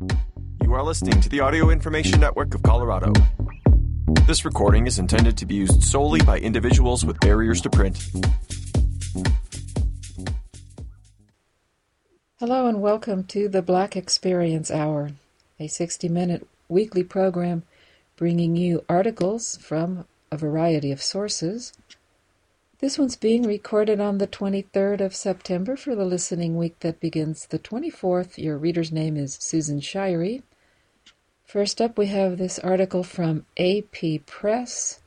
You are listening to the Audio Information Network of Colorado. This recording is intended to be used solely by individuals with barriers to print. Hello and welcome to the Black Experience Hour, a 60 minute weekly program bringing you articles from a variety of sources. This one's being recorded on the 23rd of September for the listening week that begins the 24th. Your reader's name is Susan Shirey. First up, we have this article from AP Press.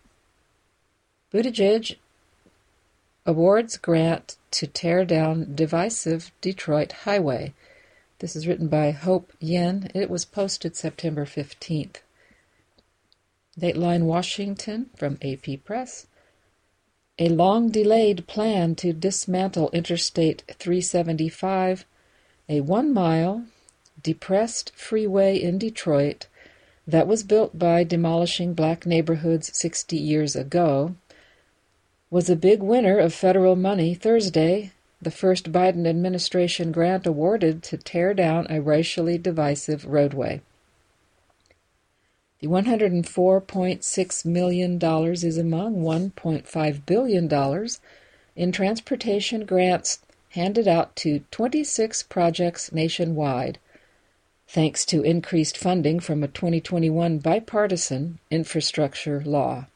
Buttigieg awards grant to tear down divisive Detroit highway. This is written by Hope Yen. It was posted September 15th. Dateline Washington from AP Press. A long delayed plan to dismantle Interstate 375, a one mile, depressed freeway in Detroit, that was built by demolishing black neighborhoods 60 years ago, was a big winner of federal money Thursday, the first Biden administration grant awarded to tear down a racially divisive roadway. The $104.6 million is among $1.5 billion in transportation grants handed out to 26 projects nationwide thanks to increased funding from a 2021 bipartisan infrastructure law.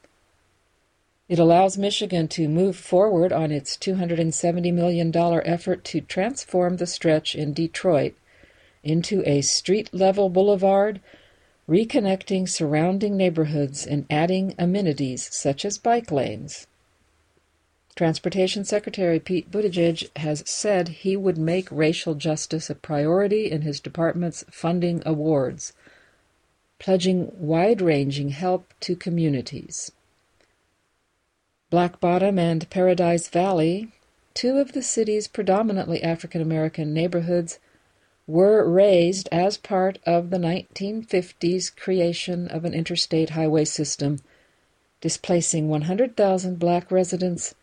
It allows Michigan to move forward on its $270 million effort to transform the stretch in Detroit into a street level boulevard, reconnecting surrounding neighborhoods and adding amenities such as bike lanes. Transportation Secretary Pete Buttigieg has said he would make racial justice a priority in his department's funding awards, pledging wide ranging help to communities. Black Bottom and Paradise Valley, two of the city's predominantly African American neighborhoods, were razed as part of the 1950s creation of an interstate highway system, displacing 100,000 black residents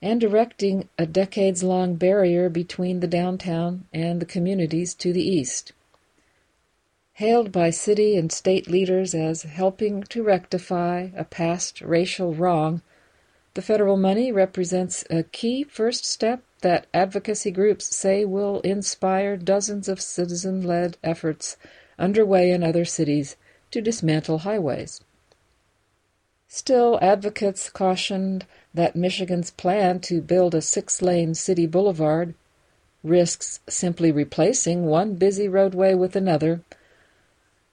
and erecting a decades long barrier between the downtown and the communities to the east. Hailed by city and state leaders as helping to rectify a past racial wrong, the federal money represents a key first step that advocacy groups say will inspire dozens of citizen led efforts underway in other cities to dismantle highways. Still, advocates cautioned that Michigan's plan to build a six lane city boulevard risks simply replacing one busy roadway with another.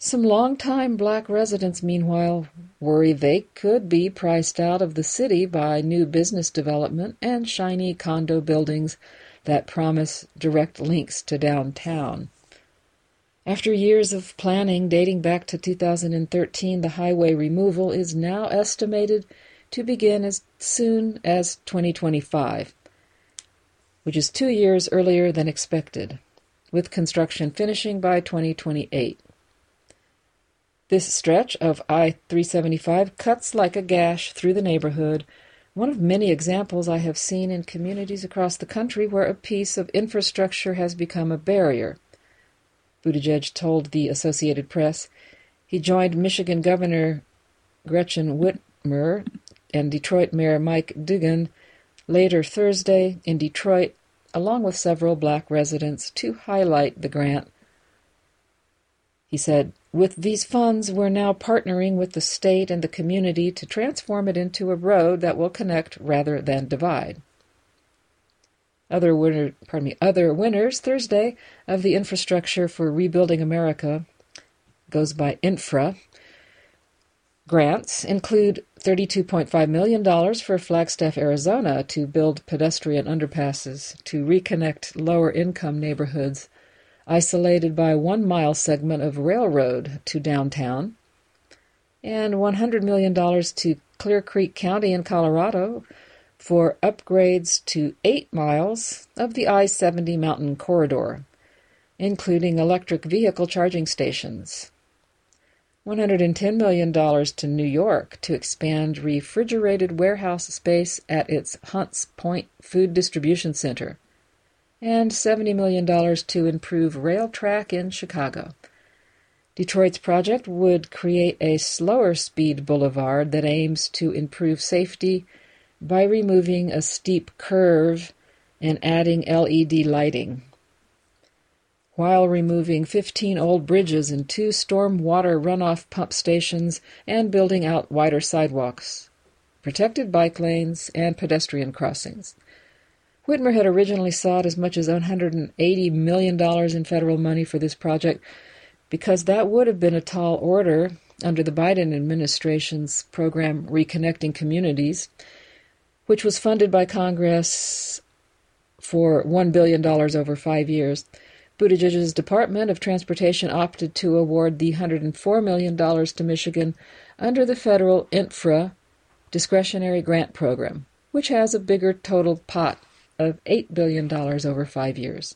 Some long-time black residents, meanwhile, worry they could be priced out of the city by new business development and shiny condo buildings that promise direct links to downtown. After years of planning dating back to 2013, the highway removal is now estimated to begin as soon as 2025, which is two years earlier than expected, with construction finishing by 2028. This stretch of I 375 cuts like a gash through the neighborhood, one of many examples I have seen in communities across the country where a piece of infrastructure has become a barrier. Buttigieg told the Associated Press he joined Michigan Governor Gretchen Whitmer and Detroit Mayor Mike Duggan later Thursday in Detroit, along with several black residents, to highlight the grant. He said, With these funds, we're now partnering with the state and the community to transform it into a road that will connect rather than divide. Other winner, me, other winners Thursday of the infrastructure for rebuilding America goes by Infra Grants include $32.5 million for Flagstaff, Arizona to build pedestrian underpasses to reconnect lower income neighborhoods isolated by one mile segment of railroad to downtown, and $100 million to Clear Creek County in Colorado for upgrades to eight miles of the I 70 mountain corridor, including electric vehicle charging stations. $110 million to New York to expand refrigerated warehouse space at its Hunts Point Food Distribution Center, and $70 million to improve rail track in Chicago. Detroit's project would create a slower speed boulevard that aims to improve safety by removing a steep curve and adding LED lighting, while removing 15 old bridges and two storm water runoff pump stations and building out wider sidewalks, protected bike lanes, and pedestrian crossings. Whitmer had originally sought as much as $180 million in federal money for this project because that would have been a tall order under the Biden administration's program Reconnecting Communities, which was funded by Congress for $1 billion over five years. Buttigieg's Department of Transportation opted to award the $104 million to Michigan under the federal Infra Discretionary Grant Program, which has a bigger total pot of $8 billion over five years.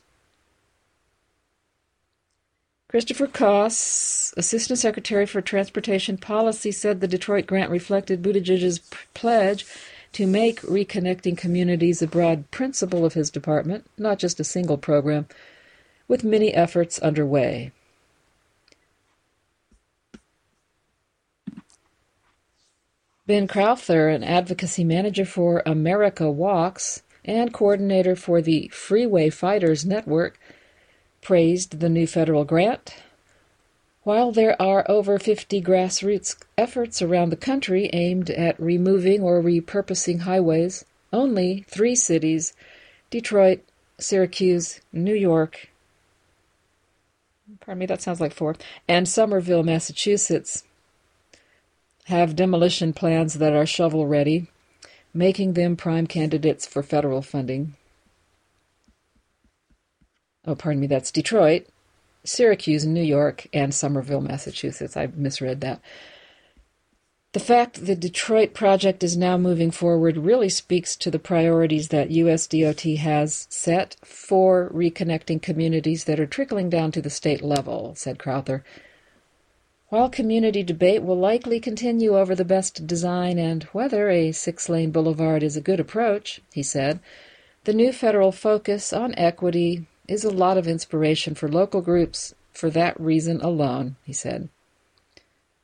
Christopher Coes, Assistant Secretary for Transportation Policy, said the Detroit grant reflected Buttigieg's pledge to make reconnecting communities a broad principle of his department, not just a single program, with many efforts underway. Ben Crowther, an advocacy manager for America Walks and coordinator for the Freeway Fighters Network, praised the new federal grant. While there are over 50 grassroots efforts around the country aimed at removing or repurposing highways, only three cities Detroit, Syracuse, New York, pardon me, that sounds like four, and Somerville, Massachusetts have demolition plans that are shovel ready, making them prime candidates for federal funding oh, pardon me, that's Detroit, Syracuse, New York, and Somerville, Massachusetts. I misread that. The fact the Detroit project is now moving forward really speaks to the priorities that USDOT has set for reconnecting communities that are trickling down to the state level, said Crowther. While community debate will likely continue over the best design and whether a six lane boulevard is a good approach, he said, the new federal focus on equity, is a lot of inspiration for local groups for that reason alone, he said.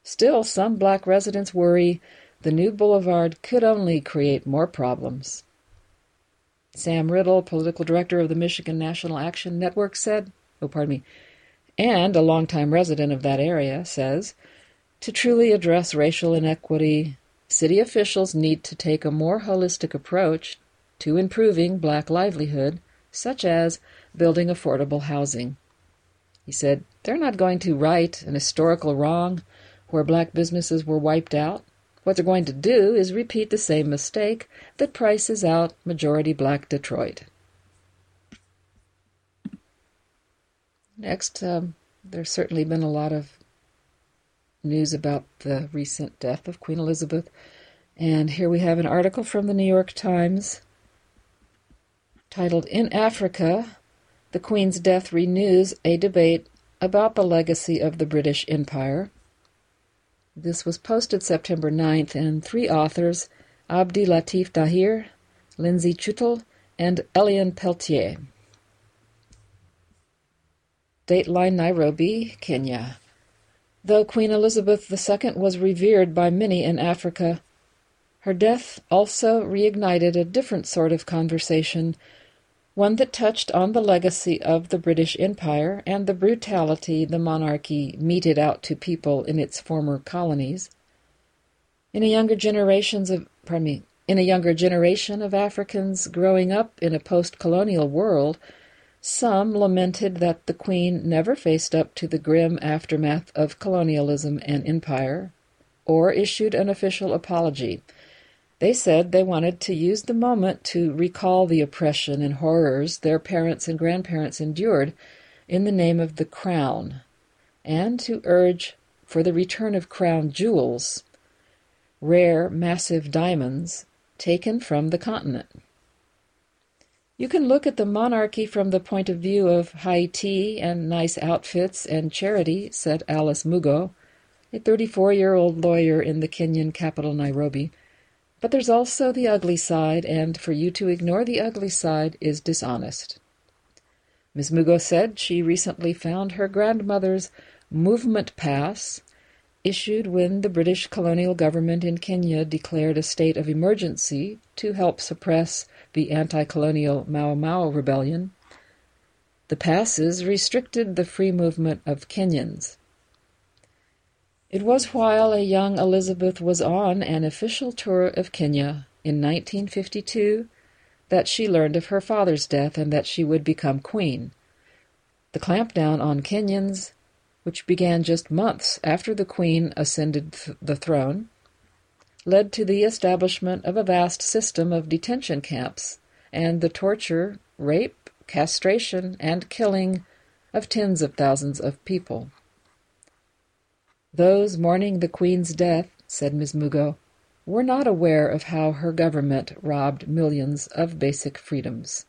Still, some black residents worry the new boulevard could only create more problems. Sam Riddle, political director of the Michigan National Action Network, said, oh, pardon me, and a longtime resident of that area, says, to truly address racial inequity, city officials need to take a more holistic approach to improving black livelihood, such as building affordable housing. He said, They're not going to right an historical wrong where black businesses were wiped out. What they're going to do is repeat the same mistake that prices out majority black Detroit. Next, um, there's certainly been a lot of news about the recent death of Queen Elizabeth. And here we have an article from the New York Times titled In Africa, the Queen's death renews a debate about the legacy of the British Empire. This was posted September 9th, and three authors, Abdi Latif Dahir, Lynsey Chutel, and Elian Peltier. Dateline Nairobi, Kenya. Though Queen Elizabeth II was revered by many in Africa, her death also reignited a different sort of conversation one that touched on the legacy of the British Empire and the brutality the monarchy meted out to people in its former colonies. In a younger generations of pardon me, in a younger generation of Africans growing up in a post-colonial world, some lamented that the Queen never faced up to the grim aftermath of colonialism and empire, or issued an official apology they said they wanted to use the moment to recall the oppression and horrors their parents and grandparents endured in the name of the Crown, and to urge for the return of Crown jewels, rare, massive diamonds taken from the continent. You can look at the monarchy from the point of view of high tea and nice outfits and charity, said Alice Mugo, a 34 year old lawyer in the Kenyan capital, Nairobi. But there's also the ugly side, and for you to ignore the ugly side is dishonest. Ms. Mugo said she recently found her grandmother's Movement Pass, issued when the British colonial government in Kenya declared a state of emergency to help suppress the anti colonial Mau Mau rebellion. The passes restricted the free movement of Kenyans. It was while a young Elizabeth was on an official tour of Kenya in 1952 that she learned of her father's death and that she would become queen. The clampdown on Kenyans, which began just months after the queen ascended th- the throne, led to the establishment of a vast system of detention camps and the torture, rape, castration, and killing of tens of thousands of people. Those mourning the Queen's death, said Ms. Mugo, were not aware of how her government robbed millions of basic freedoms.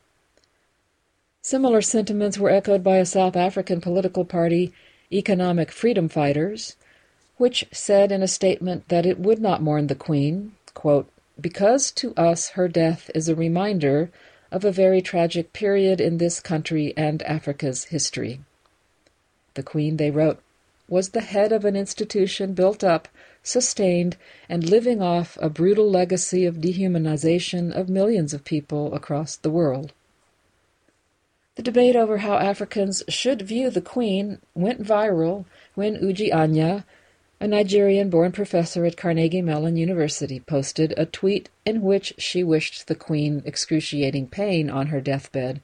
Similar sentiments were echoed by a South African political party, Economic Freedom Fighters, which said in a statement that it would not mourn the Queen, quote, because to us her death is a reminder of a very tragic period in this country and Africa's history. The Queen, they wrote, was the head of an institution built up, sustained, and living off a brutal legacy of dehumanization of millions of people across the world. The debate over how Africans should view the Queen went viral when Uju Anya, a Nigerian born professor at Carnegie Mellon University, posted a tweet in which she wished the Queen excruciating pain on her deathbed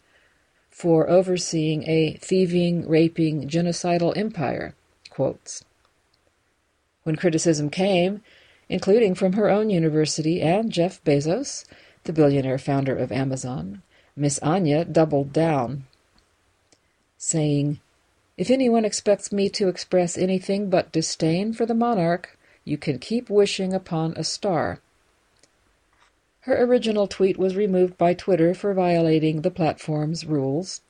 for overseeing a thieving, raping, genocidal empire. Quotes. When criticism came, including from her own university and Jeff Bezos, the billionaire founder of Amazon, Miss Anya doubled down, saying, If anyone expects me to express anything but disdain for the monarch, you can keep wishing upon a star. Her original tweet was removed by Twitter for violating the platform's rules.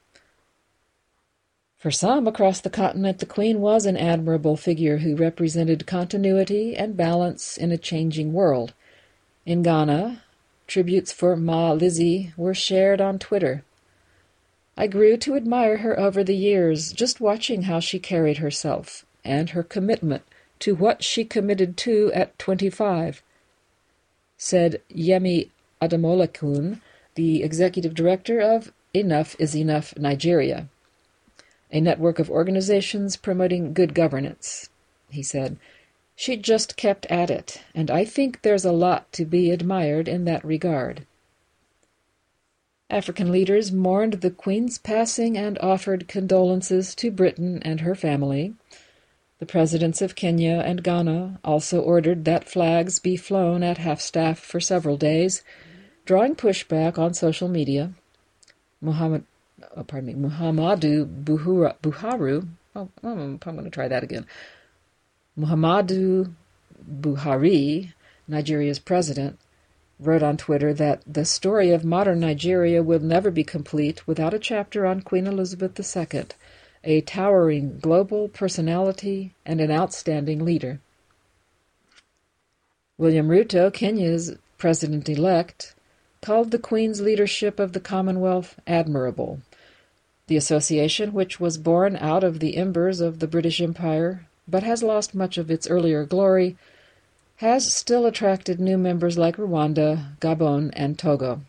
For some across the continent, the Queen was an admirable figure who represented continuity and balance in a changing world. In Ghana, Tributes for Ma Lizzie were shared on Twitter. I grew to admire her over the years, just watching how she carried herself and her commitment to what she committed to at 25, said Yemi Adamolekun, the executive director of Enough is Enough Nigeria, a network of organizations promoting good governance. He said, she just kept at it, and I think there's a lot to be admired in that regard. African leaders mourned the Queen's passing and offered condolences to Britain and her family. The presidents of Kenya and Ghana also ordered that flags be flown at half staff for several days, drawing pushback on social media. Muhammad, oh, pardon me, Muhammadu Buhari, oh, oh, I'm going to try that again. Muhammadu Buhari, Nigeria's president, wrote on Twitter that the story of modern Nigeria will never be complete without a chapter on Queen Elizabeth II, a towering global personality and an outstanding leader. William Ruto, Kenya's president elect, called the Queen's leadership of the Commonwealth admirable. The association, which was born out of the embers of the British Empire, but has lost much of its earlier glory, has still attracted new members like Rwanda, Gabon, and Togo.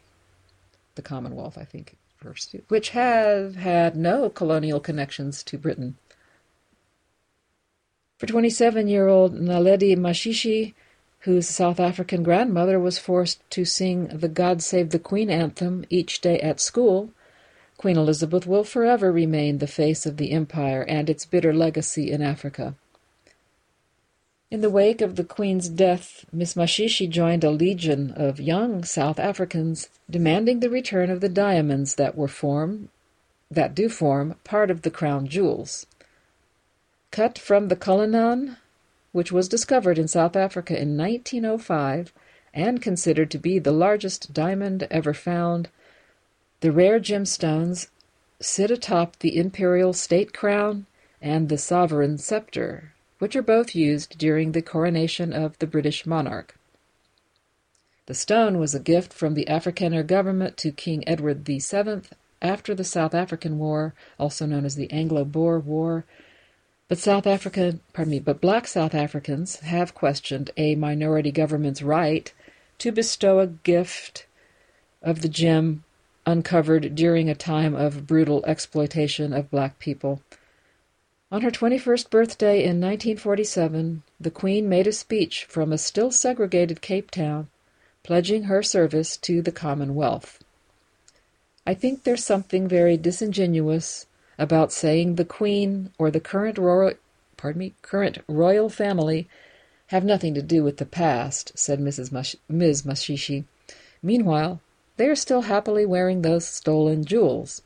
The Commonwealth, I think, first, which have had no colonial connections to Britain. For 27 year old Naledi Mashishi, whose South African grandmother was forced to sing the God Save the Queen anthem each day at school, Queen Elizabeth will forever remain the face of the empire and its bitter legacy in Africa. In the wake of the Queen's death, Miss Mashishi joined a legion of young South Africans demanding the return of the diamonds that were form that do form part of the crown jewels. Cut from the Cullinan, which was discovered in South Africa in 1905 and considered to be the largest diamond ever found, the rare gemstones sit atop the imperial state crown and the sovereign scepter which are both used during the coronation of the British monarch. The stone was a gift from the Afrikaner government to King Edward VII after the South African War, also known as the Anglo Boer War, But South Africa, pardon me, but black South Africans have questioned a minority government's right to bestow a gift of the gem uncovered during a time of brutal exploitation of black people. On her 21st birthday in 1947, the Queen made a speech from a still segregated Cape Town, pledging her service to the Commonwealth. I think there's something very disingenuous about saying the Queen or the current royal, pardon me, current royal family have nothing to do with the past, said Mrs. Mash- Ms. Mashishi. Meanwhile, they are still happily wearing those stolen jewels.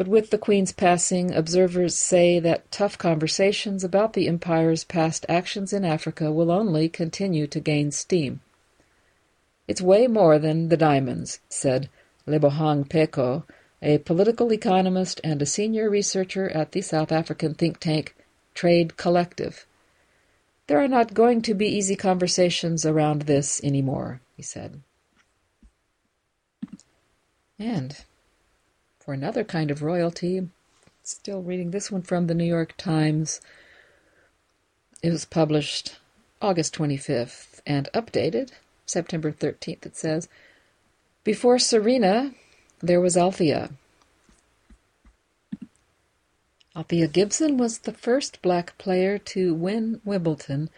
But with the Queen's passing, observers say that tough conversations about the Empire's past actions in Africa will only continue to gain steam. It's way more than the diamonds, said Lebohang Pheko, a political economist and a senior researcher at the South African think tank Trade Collective. There are not going to be easy conversations around this anymore, he said. And for another kind of royalty, still reading this one from the New York Times. It was published August 25th and updated September 13th, it says. Before Serena, there was Althea. Althea Gibson was the first black player to win Wimbledon.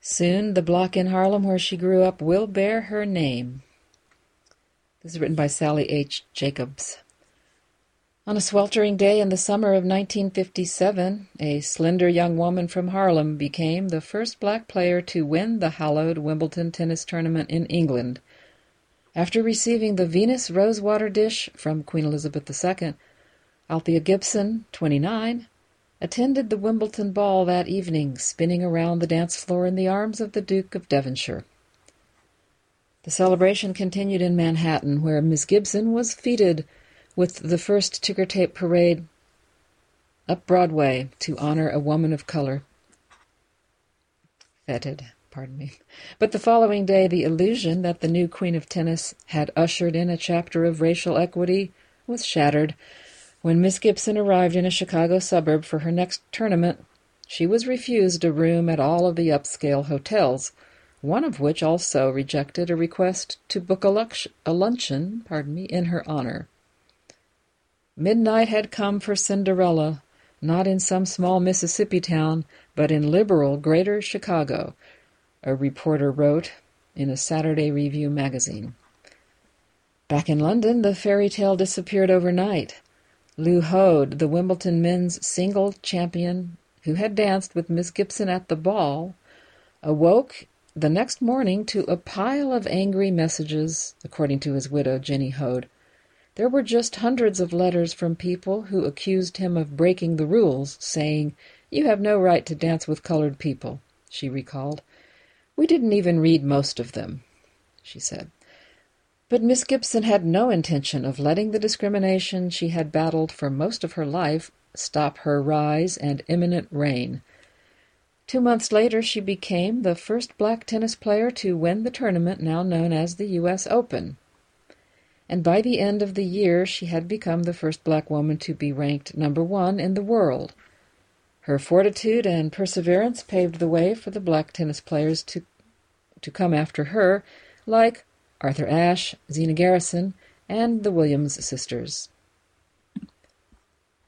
Soon, the block in Harlem where she grew up will bear her name. This is written by Sally H. Jacobs. On a sweltering day in the summer of 1957, a slender young woman from Harlem became the first black player to win the hallowed Wimbledon tennis tournament in England. After receiving the Venus Rosewater dish from Queen Elizabeth II, Althea Gibson, 29, attended the Wimbledon ball that evening, spinning around the dance floor in the arms of the Duke of Devonshire. The celebration continued in Manhattan, where Miss Gibson was feted with the first ticker tape parade up Broadway to honor a woman of color. Feted pardon me. But the following day, the illusion that the new Queen of Tennis had ushered in a chapter of racial equity was shattered. When Miss Gibson arrived in a Chicago suburb for her next tournament, she was refused a room at all of the upscale hotels, one of which also rejected a request to book a, lux- a luncheon pardon me, in her honor. Midnight had come for Cinderella, not in some small Mississippi town, but in liberal Greater Chicago, a reporter wrote in a Saturday Review magazine. Back in London, the fairy tale disappeared overnight. Lew Hoad, the Wimbledon men's single champion who had danced with Miss Gibson at the ball, awoke the next morning to a pile of angry messages, according to his widow, Jenny Hoad. There were just hundreds of letters from people who accused him of breaking the rules, saying, You have no right to dance with colored people, she recalled. We didn't even read most of them, she said. But Miss Gibson had no intention of letting the discrimination she had battled for most of her life stop her rise and imminent reign. Two months later, she became the first black tennis player to win the tournament now known as the U.S. Open. And by the end of the year, she had become the first black woman to be ranked number one in the world. Her fortitude and perseverance paved the way for the black tennis players to, to come after her, like Arthur Ashe, Zina Garrison, and the Williams sisters.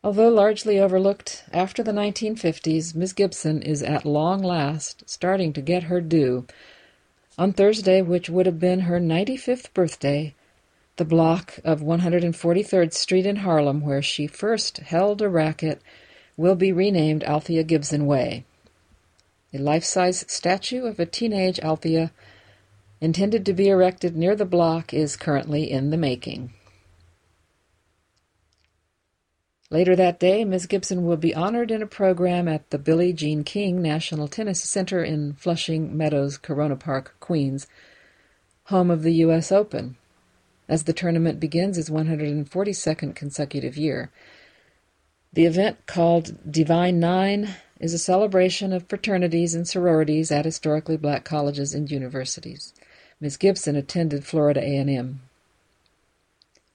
Although largely overlooked, after the 1950s, Miss Gibson is at long last starting to get her due. On Thursday, which would have been her 95th birthday, the block of 143rd Street in Harlem, where she first held a racket, will be renamed Althea Gibson Way. A life-size statue of a teenage Althea intended to be erected near the block is currently in the making. Later that day, Ms. Gibson will be honored in a program at the Billie Jean King National Tennis Center in Flushing Meadows, Corona Park, Queens, home of the U.S. Open, as the tournament begins its 142nd consecutive year. The event, called Divine Nine, is a celebration of fraternities and sororities at historically black colleges and universities. Ms. Gibson attended Florida A&M.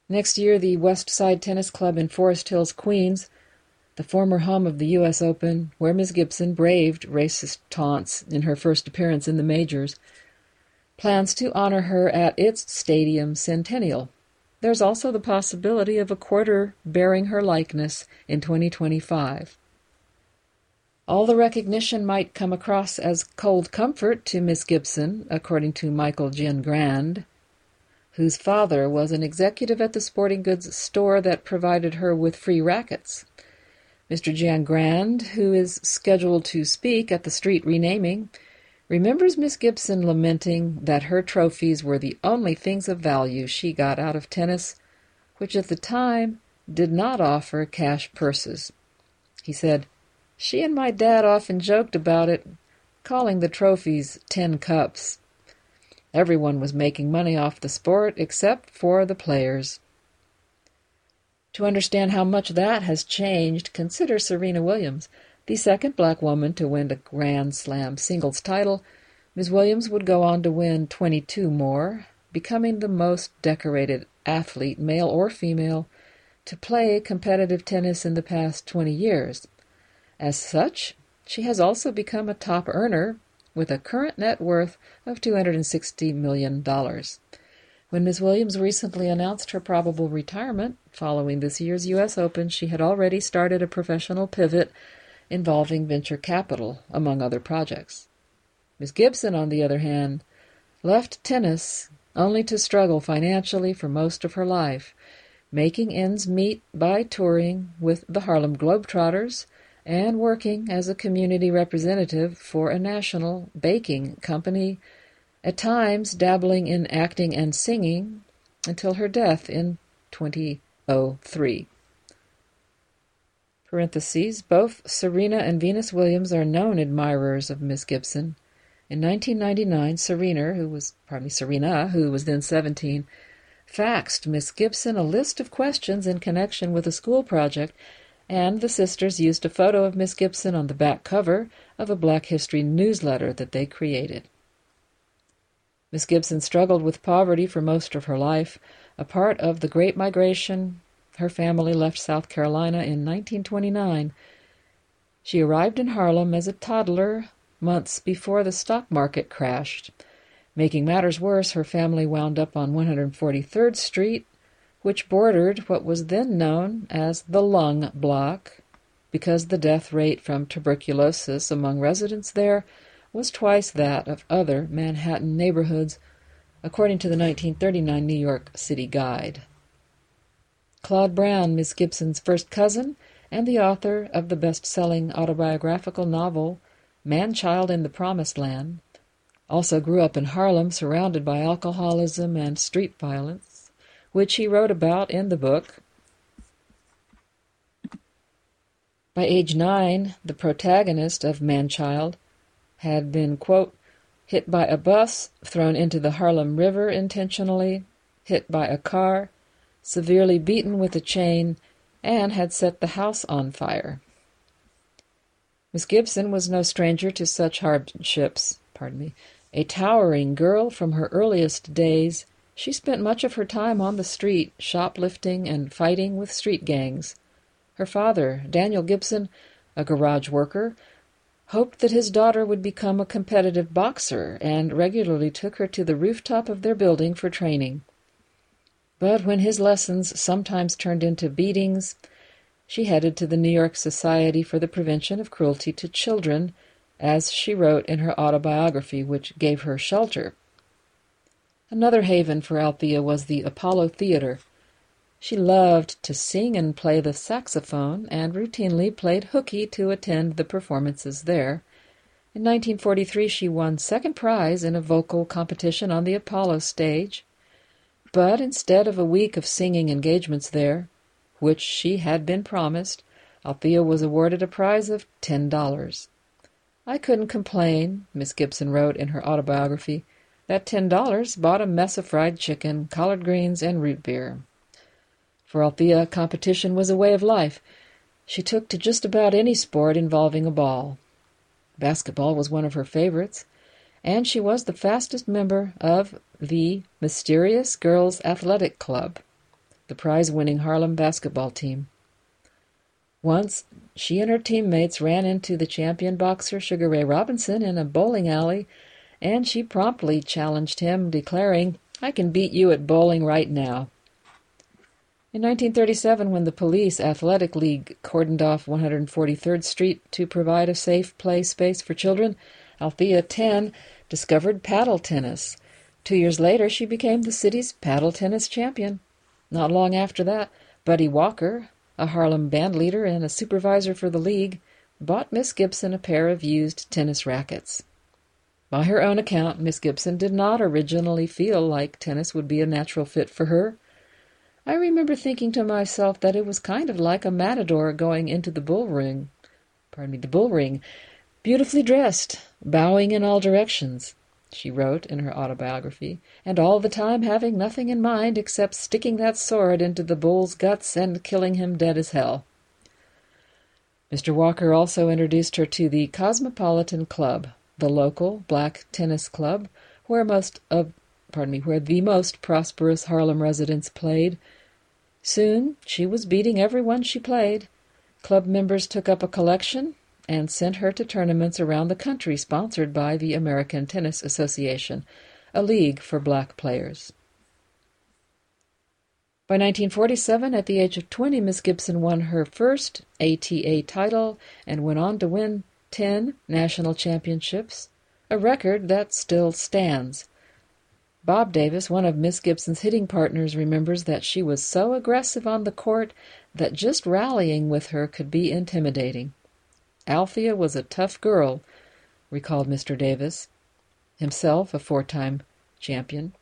Next year, the West Side Tennis Club in Forest Hills, Queens, the former home of the U.S. Open, where Miss Gibson braved racist taunts in her first appearance in the majors, plans to honor her at its stadium centennial. There's also the possibility of a quarter bearing her likeness in 2025. All the recognition might come across as cold comfort to Miss Gibson, according to Michael Giangrande, whose father was an executive at the sporting goods store that provided her with free rackets. Mr. Giangrande, who is scheduled to speak at the street renaming, remembers Miss Gibson lamenting that her trophies were the only things of value she got out of tennis, which at the time did not offer cash purses. He said, She and my dad often joked about it, calling the trophies tin cups. Everyone was making money off the sport except for the players. To understand how much that has changed, consider Serena Williams. The second black woman to win a Grand Slam singles title, Ms. Williams would go on to win 22 more, becoming the most decorated athlete, male or female, to play competitive tennis in the past 20 years. As such, she has also become a top earner with a current net worth of $260 million. When Ms. Williams recently announced her probable retirement following this year's U.S. Open, she had already started a professional pivot involving venture capital, among other projects. Miss Gibson, on the other hand, left tennis only to struggle financially for most of her life, making ends meet by touring with the Harlem Globetrotters and working as a community representative for a national baking company, at times dabbling in acting and singing until her death in 2003. Both Serena and Venus Williams are known admirers of Miss Gibson. In 1999, Serena, who was pardon me, Serena, who was then 17, faxed Miss Gibson a list of questions in connection with a school project, and the sisters used a photo of Miss Gibson on the back cover of a Black History newsletter that they created. Miss Gibson struggled with poverty for most of her life, a part of the Great Migration her family left South Carolina in 1929. She arrived in Harlem as a toddler months before the stock market crashed. Making matters worse, her family wound up on 143rd Street, which bordered what was then known as the Lung Block, because the death rate from tuberculosis among residents there was twice that of other Manhattan neighborhoods, according to the 1939 New York City Guide. Claude Brown, Miss Gibson's first cousin and the author of the best selling autobiographical novel Man Child in the Promised Land, also grew up in Harlem surrounded by alcoholism and street violence, which he wrote about in the book. By age nine, the protagonist of Man Child had been, quote, hit by a bus, thrown into the Harlem River intentionally, hit by a car, severely beaten with a chain, and had set the house on fire. Miss Gibson was no stranger to such hardships. Pardon me. A towering girl from her earliest days, she spent much of her time on the street, shoplifting and fighting with street gangs. Her father, Daniel Gibson, a garage worker, hoped that his daughter would become a competitive boxer and regularly took her to the rooftop of their building for training. But when his lessons sometimes turned into beatings, she headed to the New York Society for the Prevention of Cruelty to Children, as she wrote in her autobiography, which gave her shelter. Another haven for Althea was the Apollo Theater. She loved to sing and play the saxophone, and routinely played hooky to attend the performances there. In 1943, she won second prize in a vocal competition on the Apollo stage. But instead of a week of singing engagements there, which she had been promised, Althea was awarded a prize of ten dollars. I couldn't complain, Miss Gibson wrote in her autobiography. That ten dollars bought a mess of fried chicken, collard greens, and root beer. For Althea, competition was a way of life. She took to just about any sport involving a ball. Basketball was one of her favorites, and she was the fastest member of the Mysterious Girls Athletic Club, the prize winning Harlem basketball team. Once, she and her teammates ran into the champion boxer Sugar Ray Robinson in a bowling alley, and she promptly challenged him, declaring, I can beat you at bowling right now. In 1937, when the Police Athletic League cordoned off 143rd Street to provide a safe play space for children, Althea Ten discovered paddle tennis. Two years later, she became the city's paddle tennis champion. Not long after that, Buddy Walker, a Harlem bandleader and a supervisor for the league, bought Miss Gibson a pair of used tennis rackets. By her own account, Miss Gibson did not originally feel like tennis would be a natural fit for her. I remember thinking to myself that it was kind of like a matador going into the bull ring, pardon me, the bull ring, beautifully dressed, bowing in all directions, she wrote in her autobiography, and all the time having nothing in mind except sticking that sword into the bull's guts and killing him dead as hell. Mr. Walker also introduced her to the Cosmopolitan Club, the local black tennis club where most of pardon me, where the most prosperous Harlem residents played. Soon she was beating everyone she played. Club members took up a collection and sent her to tournaments around the country sponsored by the American Tennis Association, a league for black players. By 1947, at the age of 20, Miss Gibson won her first ATA title and went on to win 10 national championships, a record that still stands. Bob Davis, one of Miss Gibson's hitting partners, remembers that she was so aggressive on the court that just rallying with her could be intimidating. Althea was a tough girl, recalled Mr. Davis, himself a four time champion.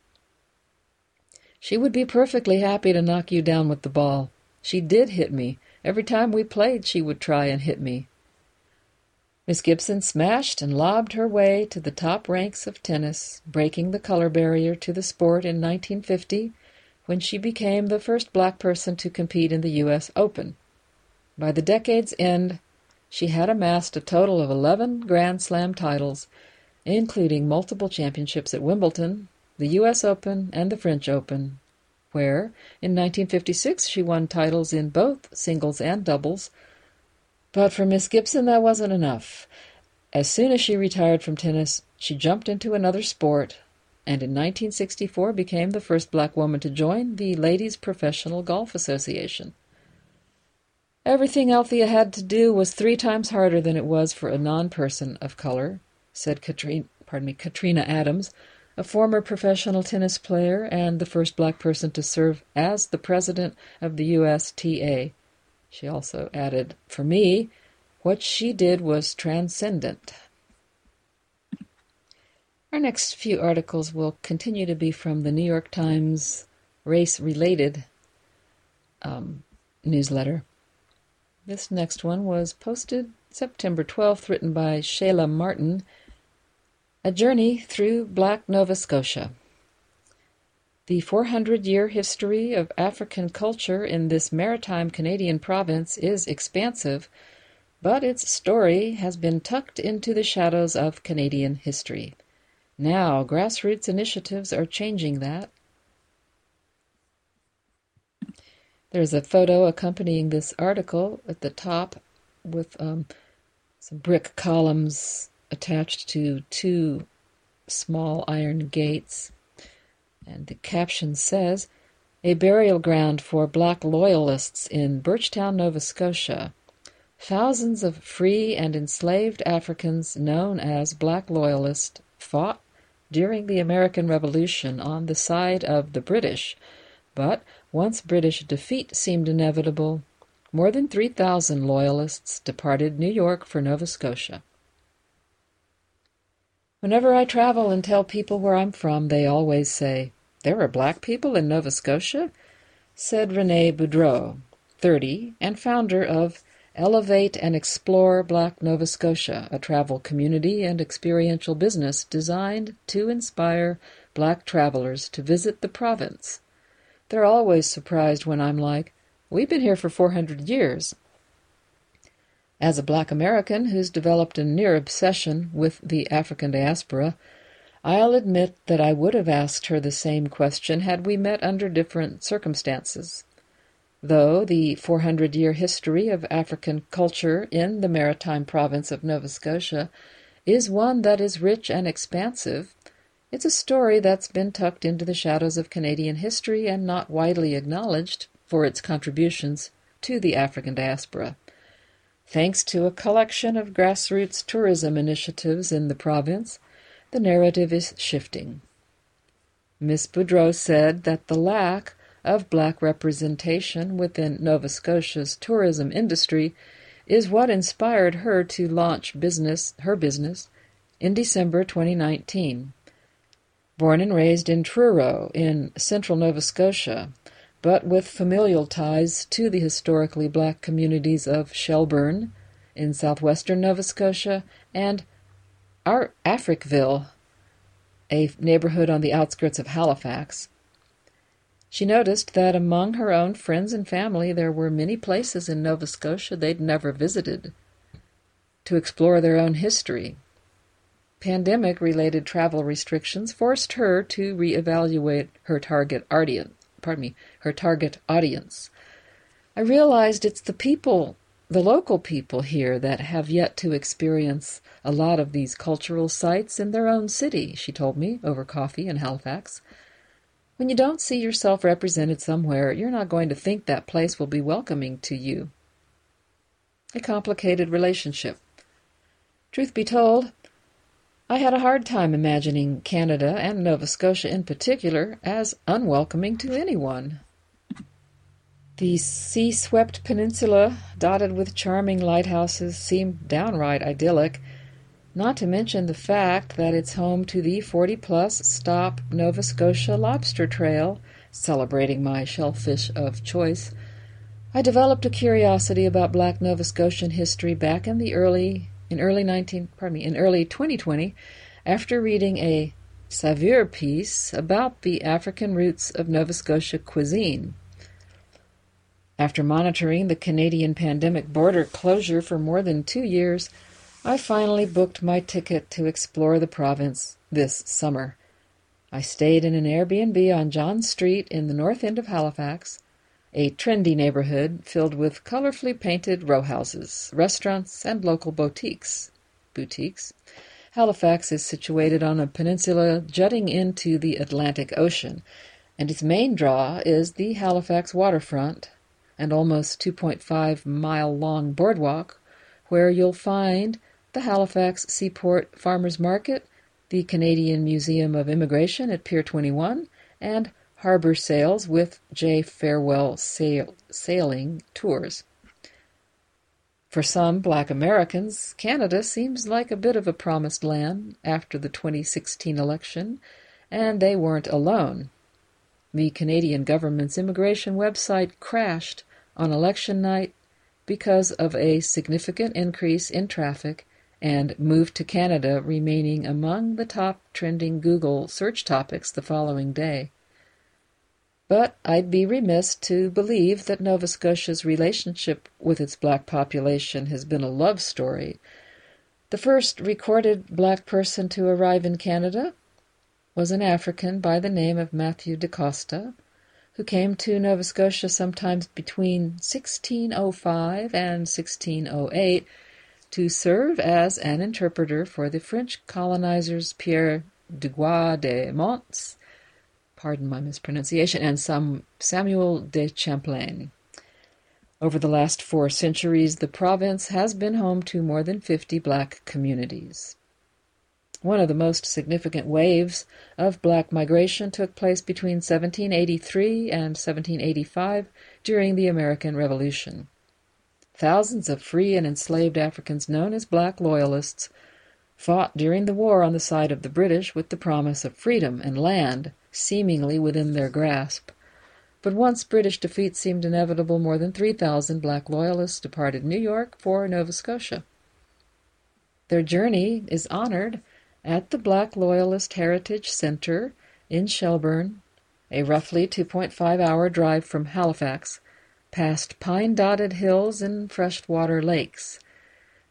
She would be perfectly happy to knock you down with the ball. She did hit me. Every time we played, she would try and hit me. Miss Gibson smashed and lobbed her way to the top ranks of tennis, breaking the color barrier to the sport in 1950 when she became the first black person to compete in the U.S. Open. By the decade's end, she had amassed a total of 11 Grand Slam titles, including multiple championships at Wimbledon, the U.S. Open, and the French Open, where, in 1956, she won titles in both singles and doubles. But for Miss Gibson, that wasn't enough. As soon as she retired from tennis, she jumped into another sport, and in 1964 became the first black woman to join the Ladies Professional Golf Association. Everything Althea had to do was three times harder than it was for a non-person of color, said Katrina, pardon me, Katrina Adams, a former professional tennis player and the first black person to serve as the president of the USTA. She also added, For me, what she did was transcendent. Our next few articles will continue to be from the New York Times race related um, newsletter. This next one was posted September 12th, written by Shayla Martin. A Journey Through Black Nova Scotia. The 400 year history of African culture in this maritime Canadian province is expansive, but its story has been tucked into the shadows of Canadian history. Now, grassroots initiatives are changing that. There's a photo accompanying this article at the top with um, some brick columns attached to two small iron gates. And the caption says, A burial ground for black loyalists in Birchtown, Nova Scotia. Thousands of free and enslaved Africans known as black loyalists fought during the American Revolution on the side of the British, but once British defeat seemed inevitable, more than 3,000 Loyalists departed New York for Nova Scotia. Whenever I travel and tell people where I'm from, they always say, There are black people in Nova Scotia? said Rene Boudreau, 30, and founder of Elevate and Explore Black Nova Scotia, a travel community and experiential business designed to inspire black travelers to visit the province they're always surprised when I'm like, We've been here for 400 years. As a black American who's developed a near obsession with the African diaspora, I'll admit that I would have asked her the same question had we met under different circumstances. though the 400 year history of African culture in the maritime province of Nova Scotia is one that is rich and expansive, it's a story that's been tucked into the shadows of Canadian history and not widely acknowledged for its contributions to the African diaspora. Thanks to a collection of grassroots tourism initiatives in the province, the narrative is shifting. Miss Boudreau said that the lack of black representation within Nova Scotia's tourism industry is what inspired her to launch business her business in December 2019. Born and raised in Truro in central Nova Scotia, but with familial ties to the historically black communities of Shelburne in southwestern Nova Scotia and our Africville, a neighborhood on the outskirts of Halifax. She noticed that among her own friends and family there were many places in Nova Scotia they'd never visited to explore their own history. Pandemic related travel restrictions forced her to reevaluate her target audience pardon me, her target audience. I realized it's the people, the local people here, that have yet to experience a lot of these cultural sites in their own city, she told me over coffee in Halifax. When you don't see yourself represented somewhere, you're not going to think that place will be welcoming to you. A complicated relationship. Truth be told, I had a hard time imagining Canada, and Nova Scotia in particular, as unwelcoming to anyone. The sea swept peninsula, dotted with charming lighthouses, seemed downright idyllic, not to mention the fact that it's home to the 40 plus stop Nova Scotia Lobster Trail, celebrating my shellfish of choice. I developed a curiosity about black Nova Scotian history back in the early in early 19 pardon me in early 2020 after reading a Saveur piece about the African roots of Nova Scotia cuisine. After monitoring the Canadian pandemic border closure for more than two years, I finally booked my ticket to explore the province this summer. I stayed in an Airbnb on John Street in the north end of Halifax a trendy neighborhood filled with colorfully painted row houses, restaurants, and local boutiques. Boutiques. Halifax is situated on a peninsula jutting into the Atlantic Ocean, and its main draw is the Halifax waterfront and almost 2.5 mile long boardwalk, where you'll find the Halifax Seaport Farmers Market, the Canadian Museum of Immigration at Pier 21, and harbor sails with J. Farewell Sail- Sailing Tours. For some black Americans, Canada seems like a bit of a promised land after the 2016 election, and they weren't alone. The Canadian government's immigration website crashed on election night because of a significant increase in traffic and Move to Canada remaining among the top trending Google search topics the following day. But I'd be remiss to believe that Nova Scotia's relationship with its black population has been a love story. The first recorded black person to arrive in Canada was an African by the name of Matthew da Costa, who came to Nova Scotia sometimes between 1605 and 1608 to serve as an interpreter for the French colonizers Pierre Duguay de Monts pardon my mispronunciation, and some Samuel de Champlain. Over the last four centuries, the province has been home to more than 50 black communities. One of the most significant waves of black migration took place between 1783 and 1785 during the American Revolution. Thousands of free and enslaved Africans known as black loyalists fought during the war on the side of the British with the promise of freedom and land seemingly within their grasp. But once British defeat seemed inevitable, more than 3,000 black loyalists departed New York for Nova Scotia. Their journey is honored at the Black Loyalist Heritage Center in Shelburne, a roughly 2.5 hour drive from Halifax, past pine dotted hills and freshwater lakes.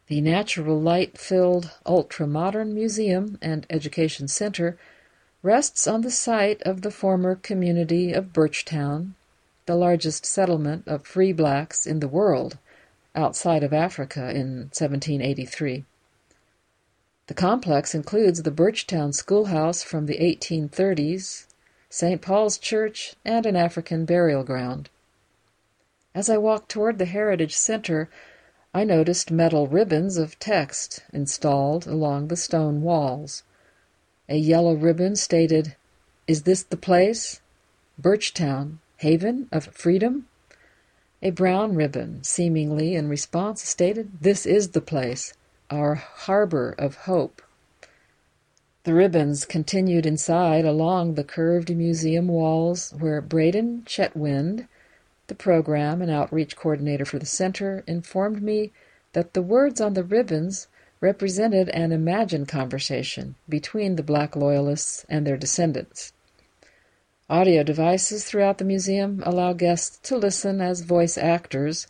The natural light filled ultra modern museum and education center rests on the site of the former community of Birchtown, the largest settlement of free blacks in the world outside of Africa in 1783. The complex includes the Birchtown Schoolhouse from the 1830s, St. Paul's Church, and an African burial ground. As I walked toward the Heritage Center, I noticed metal ribbons of text installed along the stone walls. A yellow ribbon stated, Is this the place? Birchtown, haven of freedom? A brown ribbon, seemingly in response, stated, This is the place, our harbor of hope. The ribbons continued inside along the curved museum walls where Braden Chetwynd, the program and outreach coordinator for the center, informed me that the words on the ribbons represented an imagined conversation between the black loyalists and their descendants. Audio devices throughout the museum allow guests to listen as voice actors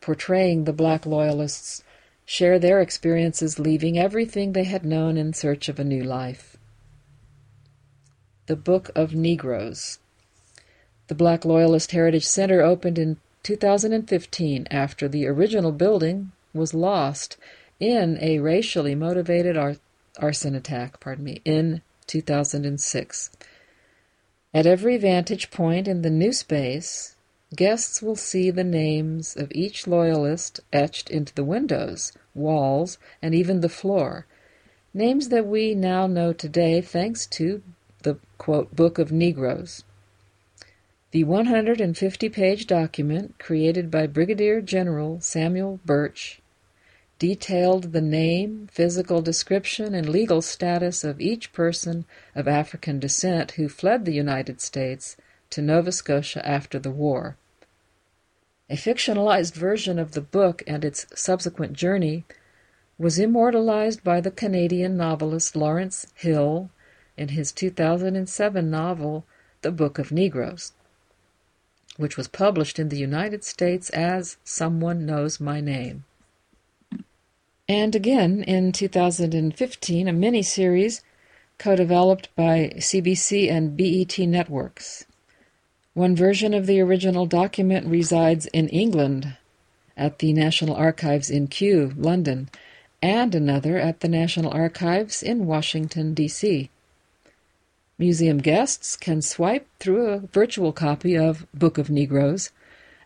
portraying the black loyalists share their experiences leaving everything they had known in search of a new life. The Book of Negroes. The Black Loyalist Heritage Center opened in 2015 after the original building was lost in a racially motivated ar- arson attack, pardon me, in 2006. At every vantage point in the new space, guests will see the names of each loyalist etched into the windows, walls, and even the floor. Names that we now know today thanks to the quote, Book of Negroes. The 150 page document, created by Brigadier General Samuel Birch, detailed the name, physical description, and legal status of each person of African descent who fled the United States to Nova Scotia after the war. A fictionalized version of the book and its subsequent journey was immortalized by the Canadian novelist Lawrence Hill in his 2007 novel, The Book of Negroes, which was published in the United States as Someone Knows My Name. And again in 2015, a mini-series co-developed by CBC and BET Networks. One version of the original document resides in England at the National Archives in Kew, London, and another at the National Archives in Washington, D.C. Museum guests can swipe through a virtual copy of Book of Negroes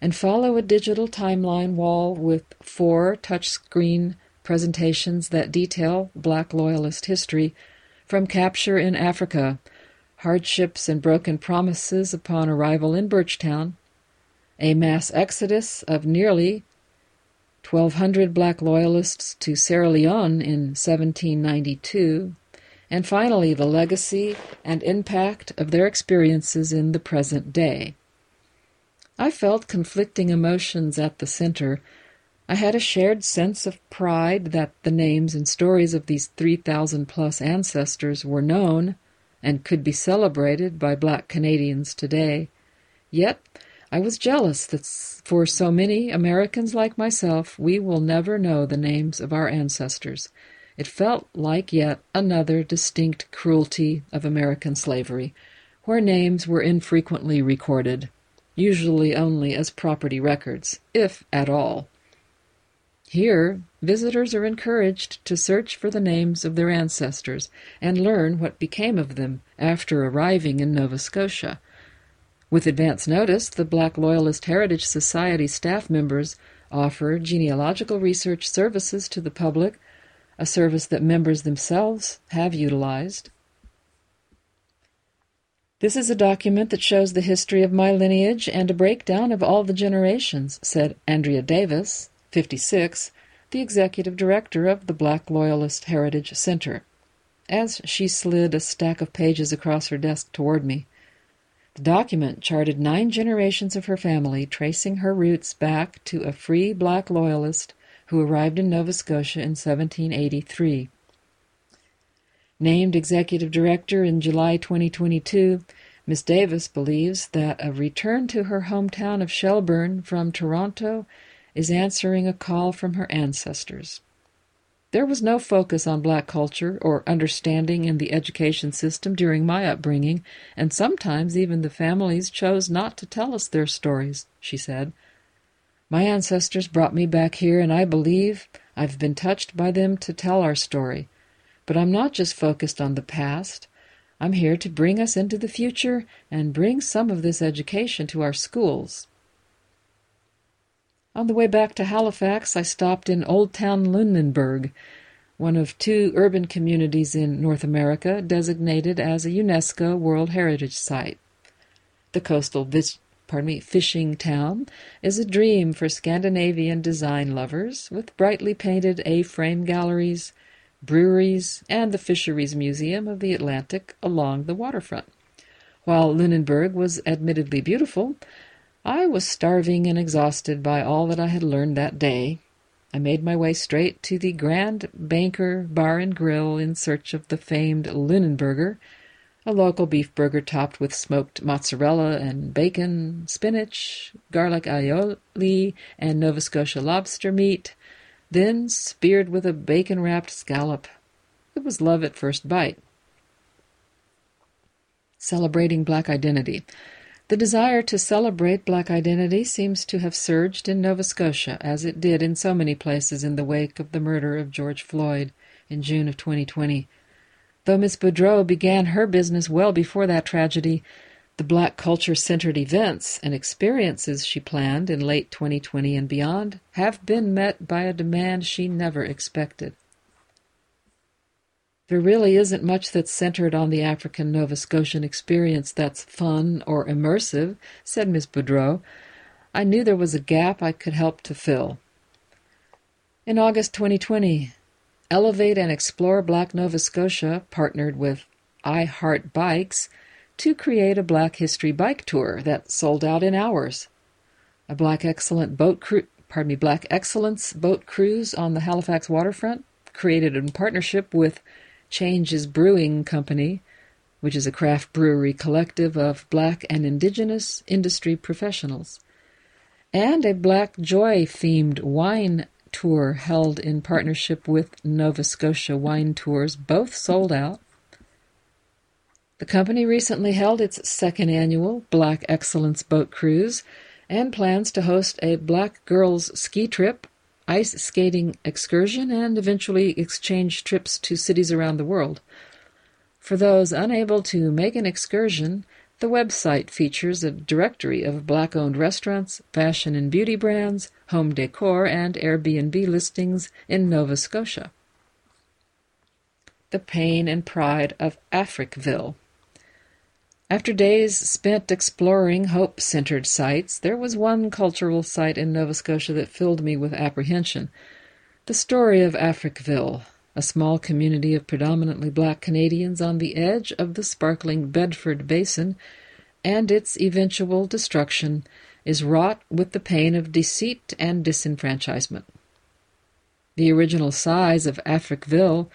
and follow a digital timeline wall with four touchscreen presentations that detail black loyalist history from capture in Africa, hardships and broken promises upon arrival in Birchtown, a mass exodus of nearly 1,200 black loyalists to Sierra Leone in 1792, and finally the legacy and impact of their experiences in the present day. I felt conflicting emotions at the center I had a shared sense of pride that the names and stories of these 3,000 plus ancestors were known and could be celebrated by black Canadians today. Yet, I was jealous that for so many Americans like myself, we will never know the names of our ancestors. It felt like yet another distinct cruelty of American slavery, where names were infrequently recorded, usually only as property records, if at all. Here, visitors are encouraged to search for the names of their ancestors and learn what became of them after arriving in Nova Scotia. With advance notice, the Black Loyalist Heritage Society staff members offer genealogical research services to the public, a service that members themselves have utilized. This is a document that shows the history of my lineage and a breakdown of all the generations, said Andrea Davis, 56, the executive director of the Black Loyalist Heritage Center, as she slid a stack of pages across her desk toward me. The document charted nine generations of her family, tracing her roots back to a free black loyalist who arrived in Nova Scotia in 1783. Named executive director in July 2022, Miss Davis believes that a return to her hometown of Shelburne from Toronto is answering a call from her ancestors. There was no focus on black culture or understanding in the education system during my upbringing, and sometimes even the families chose not to tell us their stories, she said. My ancestors brought me back here, and I believe I've been touched by them to tell our story. But I'm not just focused on the past. I'm here to bring us into the future and bring some of this education to our schools. On the way back to Halifax, I stopped in Old Town Lunenburg, one of two urban communities in North America designated as a UNESCO World Heritage Site. The coastal pardon me, fishing town is a dream for Scandinavian design lovers, with brightly painted A-frame galleries, breweries, and the Fisheries Museum of the Atlantic along the waterfront. While Lunenburg was admittedly beautiful, I was starving and exhausted by all that I had learned that day. I made my way straight to the Grand Banker Bar and Grill in search of the famed Lunenburger, a local beef burger topped with smoked mozzarella and bacon, spinach, garlic aioli, and Nova Scotia lobster meat, then speared with a bacon wrapped scallop. It was love at first bite. Celebrating Black Identity. The desire to celebrate black identity seems to have surged in Nova Scotia, as it did in so many places in the wake of the murder of George Floyd in June of 2020. Though Miss Boudreau began her business well before that tragedy, the black culture centered events and experiences she planned in late 2020 and beyond have been met by a demand she never expected. There really isn't much that's centered on the African Nova Scotian experience that's fun or immersive, said Miss Boudreau. I knew there was a gap I could help to fill. In August 2020, Elevate and Explore Black Nova Scotia partnered with I Heart Bikes to create a Black History bike tour that sold out in hours. A Black Excellent boat cru- pardon me, Black Excellence boat cruise on the Halifax waterfront, created in partnership with Changes Brewing Company, which is a craft brewery collective of black and indigenous industry professionals, and a Black Joy themed wine tour held in partnership with Nova Scotia Wine Tours both sold out. The company recently held its second annual Black Excellence Boat Cruise and plans to host a Black Girls ski trip, ice skating excursion, and eventually exchange trips to cities around the world. For those unable to make an excursion, the website features a directory of black owned restaurants, fashion and beauty brands, home decor, and Airbnb listings in Nova Scotia. The pain and pride of Africville. After days spent exploring hope centered sites, there was one cultural site in Nova Scotia that filled me with apprehension. The story of Africville, a small community of predominantly black Canadians on the edge of the sparkling Bedford Basin, and its eventual destruction is wrought with the pain of deceit and disenfranchisement. The original size of Africville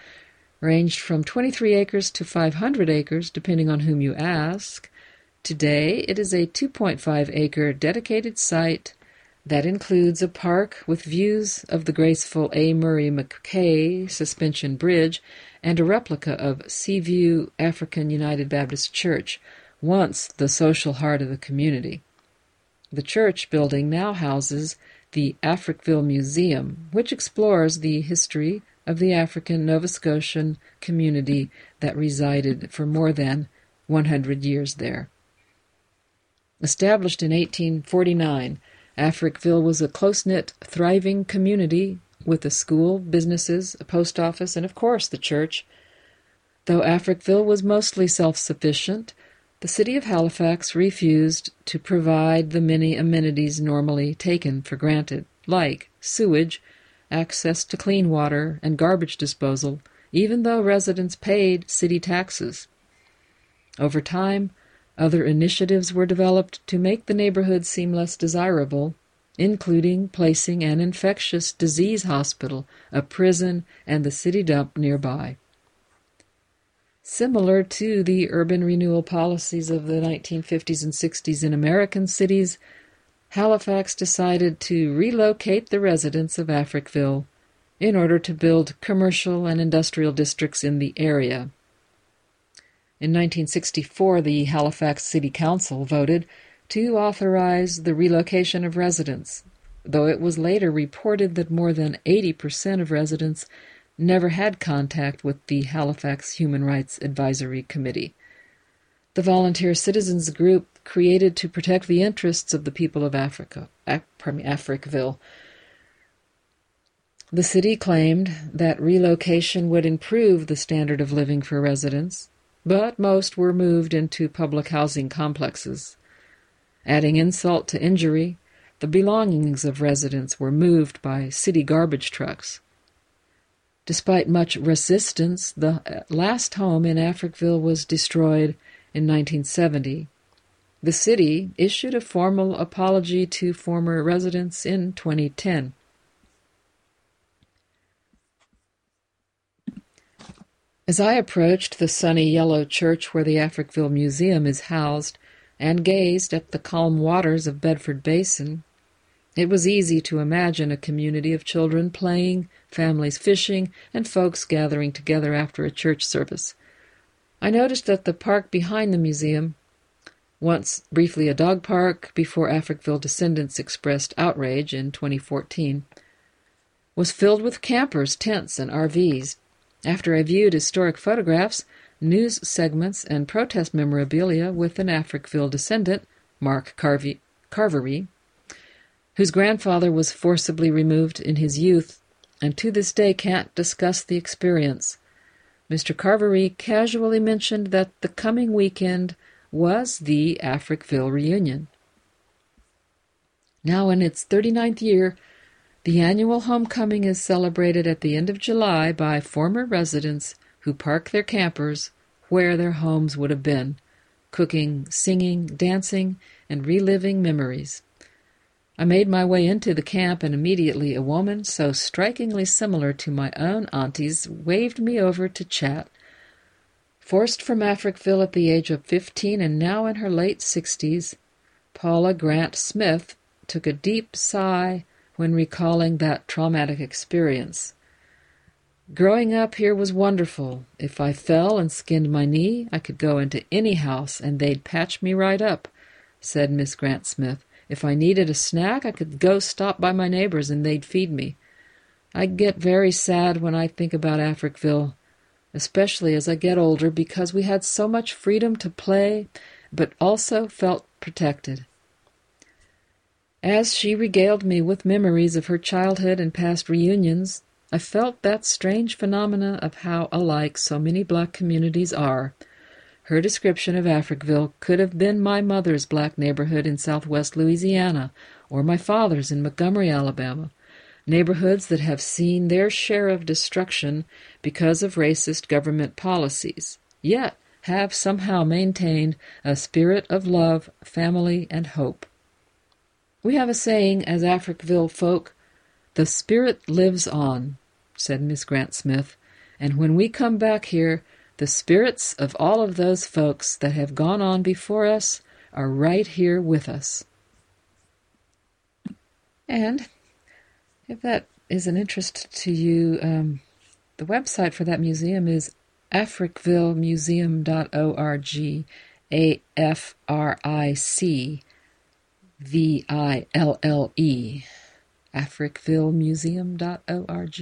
ranged from 23 acres to 500 acres, depending on whom you ask. Today, it is a 2.5 acre dedicated site that includes a park with views of the graceful A. Murray MacKay Suspension Bridge and a replica of Seaview African United Baptist Church, once the social heart of the community. The church building now houses the Africville Museum, which explores the history of the African Nova Scotian community that resided for more than 100 years there. Established in 1849, Africville was a close knit, thriving community with a school, businesses, a post office, and of course the church. Though Africville was mostly self sufficient, the city of Halifax refused to provide the many amenities normally taken for granted, like sewage, access to clean water, and garbage disposal, even though residents paid city taxes. Over time, other initiatives were developed to make the neighborhood seem less desirable, including placing an infectious disease hospital, a prison, and the city dump nearby. Similar to the urban renewal policies of the 1950s and 60s in American cities, Halifax decided to relocate the residents of Africville in order to build commercial and industrial districts in the area. In 1964, the Halifax City Council voted to authorize the relocation of residents, though it was later reported that more than 80% of residents never had contact with the Halifax Human Rights Advisory Committee. The volunteer citizens group created to protect the interests of the people of Africa, pardon me, Africville. The city claimed that relocation would improve the standard of living for residents, but most were moved into public housing complexes. Adding insult to injury, the belongings of residents were moved by city garbage trucks. Despite much resistance, the uh, last home in Africville was destroyed in 1970. The city issued a formal apology to former residents in 2010. As I approached the sunny yellow church where the Africville Museum is housed and gazed at the calm waters of Bedford Basin, it was easy to imagine a community of children playing, families fishing, and folks gathering together after a church service. I noticed that the park behind the museum, once briefly a dog park before Africville descendants expressed outrage in 2014, was filled with campers, tents, and RVs. After I viewed historic photographs, news segments, and protest memorabilia with an Africville descendant, Mark Carvey, Carvery, whose grandfather was forcibly removed in his youth and to this day can't discuss the experience. Mr. Carvery casually mentioned that the coming weekend was the Africville reunion. Now in its 39th year, the annual homecoming is celebrated at the end of July by former residents who park their campers where their homes would have been, cooking, singing, dancing, and reliving memories. I made my way into the camp, and immediately a woman so strikingly similar to my own auntie's waved me over to chat. Forced from Africville at the age of fifteen and now in her late sixties, Paula Grant Smith took a deep sigh when recalling that traumatic experience. Growing up here was wonderful. If I fell and skinned my knee, I could go into any house and they'd patch me right up, said Miss Grant Smith. If I needed a snack, I could go stop by my neighbors and they'd feed me. I get very sad when I think about Africville, especially as I get older, because we had so much freedom to play, but also felt protected. As she regaled me with memories of her childhood and past reunions, I felt that strange phenomena of how alike so many black communities are her description of Africville could have been my mother's black neighborhood in southwest Louisiana or my father's in Montgomery, Alabama, neighborhoods that have seen their share of destruction because of racist government policies, yet have somehow maintained a spirit of love, family, and hope. We have a saying as Africville folk, the spirit lives on, said Miss Grant Smith, and when we come back here, the spirits of all of those folks that have gone on before us are right here with us. And if that is an interest to you, um, the website for that museum is africvillemuseum.org. A F R I C V I L L E. africvillemuseum.org.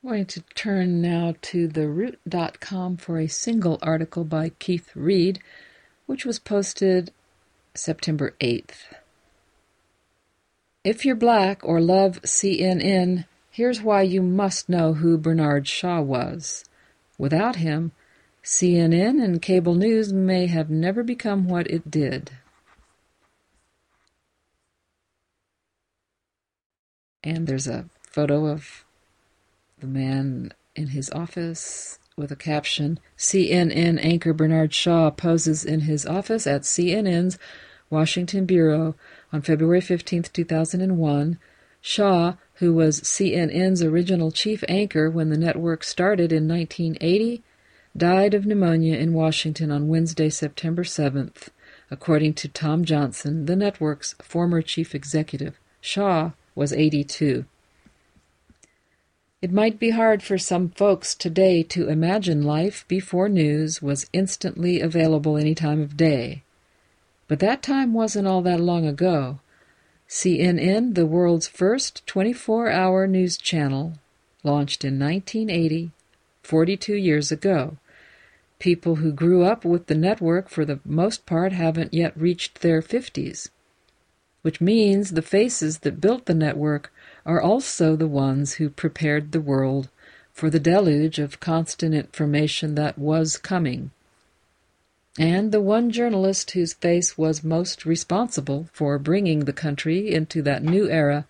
I'm going to turn now to theroot.com for a single article by Keith Reed, which was posted September 8th. If you're black or love CNN, here's why you must know who Bernard Shaw was. Without him, CNN and cable news may have never become what it did. And there's a photo of the man in his office with a caption CNN anchor Bernard Shaw poses in his office at CNN's Washington Bureau on February 15, 2001. Shaw, who was CNN's original chief anchor when the network started in 1980, died of pneumonia in Washington on Wednesday, September 7th, according to Tom Johnson, the network's former chief executive. Shaw was 82. It might be hard for some folks today to imagine life before news was instantly available any time of day. But that time wasn't all that long ago. CNN, the world's first 24 hour news channel, launched in 1980, 42 years ago. People who grew up with the network, for the most part, haven't yet reached their 50s, which means the faces that built the network are also the ones who prepared the world for the deluge of constant information that was coming. And the one journalist whose face was most responsible for bringing the country into that new era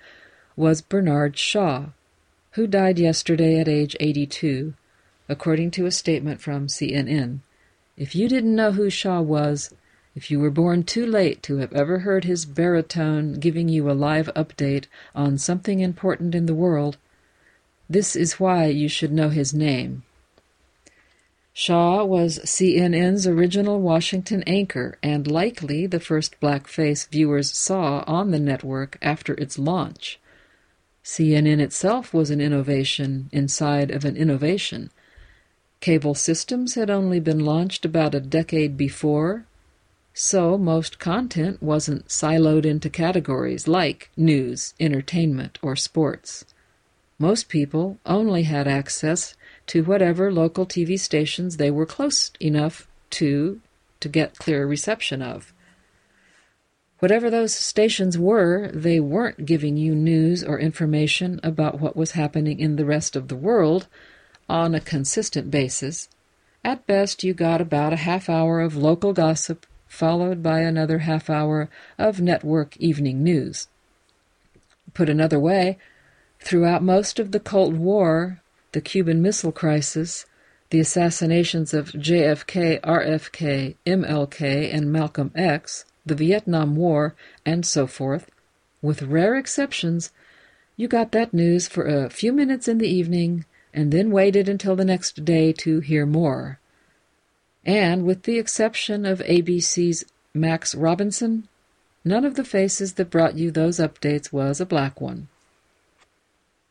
was Bernard Shaw, who died yesterday at age 82, according to a statement from CNN. If you didn't know who Shaw was, if you were born too late to have ever heard his baritone giving you a live update on something important in the world, this is why you should know his name. Shaw was CNN's original Washington anchor and likely the first blackface viewers saw on the network after its launch. CNN itself was an innovation inside of an innovation. Cable systems had only been launched about a decade before, so most content wasn't siloed into categories like news, entertainment, or sports. Most people only had access to whatever local TV stations they were close enough to to get clear reception of. Whatever those stations were, they weren't giving you news or information about what was happening in the rest of the world on a consistent basis. At best, you got about a half hour of local gossip followed by another half hour of network evening news. Put another way, throughout most of the Cold War, the Cuban Missile Crisis, the assassinations of JFK, RFK, MLK, and Malcolm X, the Vietnam War, and so forth, with rare exceptions, you got that news for a few minutes in the evening and then waited until the next day to hear more. And with the exception of ABC's Max Robinson, none of the faces that brought you those updates was a black one.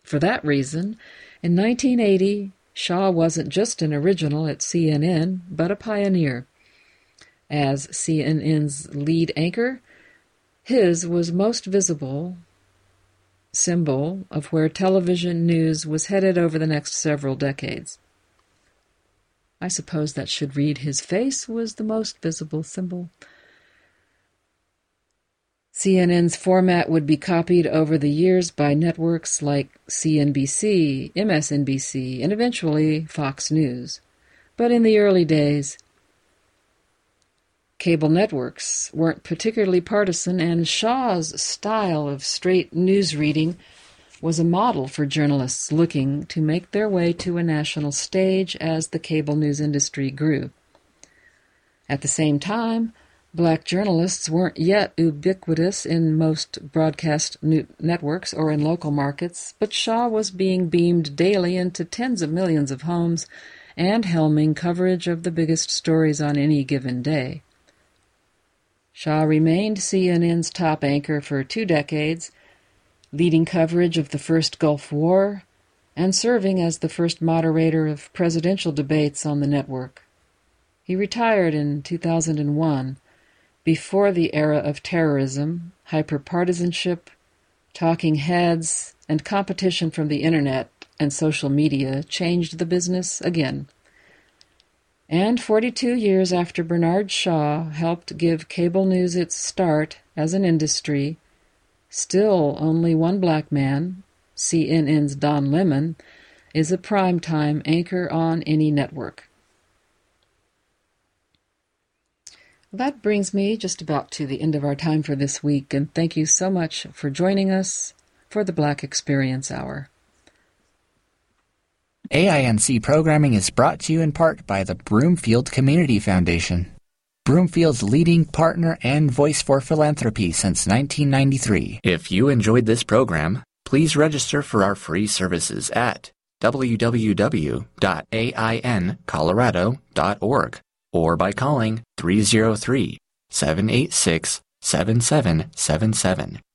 For that reason, in 1980, Shaw wasn't just an original at CNN, but a pioneer. As CNN's lead anchor, his was most visible symbol of where television news was headed over the next several decades. I suppose that should read his face was the most visible symbol. CNN's format would be copied over the years by networks like CNBC, MSNBC, and eventually Fox News. But in the early days, cable networks weren't particularly partisan, and Shaw's style of straight news reading was a model for journalists looking to make their way to a national stage as the cable news industry grew. At the same time, black journalists weren't yet ubiquitous in most broadcast networks or in local markets, but Shaw was being beamed daily into tens of millions of homes and helming coverage of the biggest stories on any given day. Shaw remained CNN's top anchor for two decades leading coverage of the first Gulf War, and serving as the first moderator of presidential debates on the network. He retired in 2001, before the era of terrorism, hyperpartisanship, talking heads, and competition from the internet and social media changed the business again. And 42 years after Bernard Shaw helped give cable news its start as an industry, Still, only one black man, CNN's Don Lemon, is a prime-time anchor on any network. That brings me just about to the end of our time for this week, and thank you so much for joining us for the Black Experience Hour. AINC programming is brought to you in part by the Broomfield Community Foundation. Broomfield's leading partner and voice for philanthropy since 1993. If you enjoyed this program, please register for our free services at www.aincolorado.org or by calling 303 786 7777.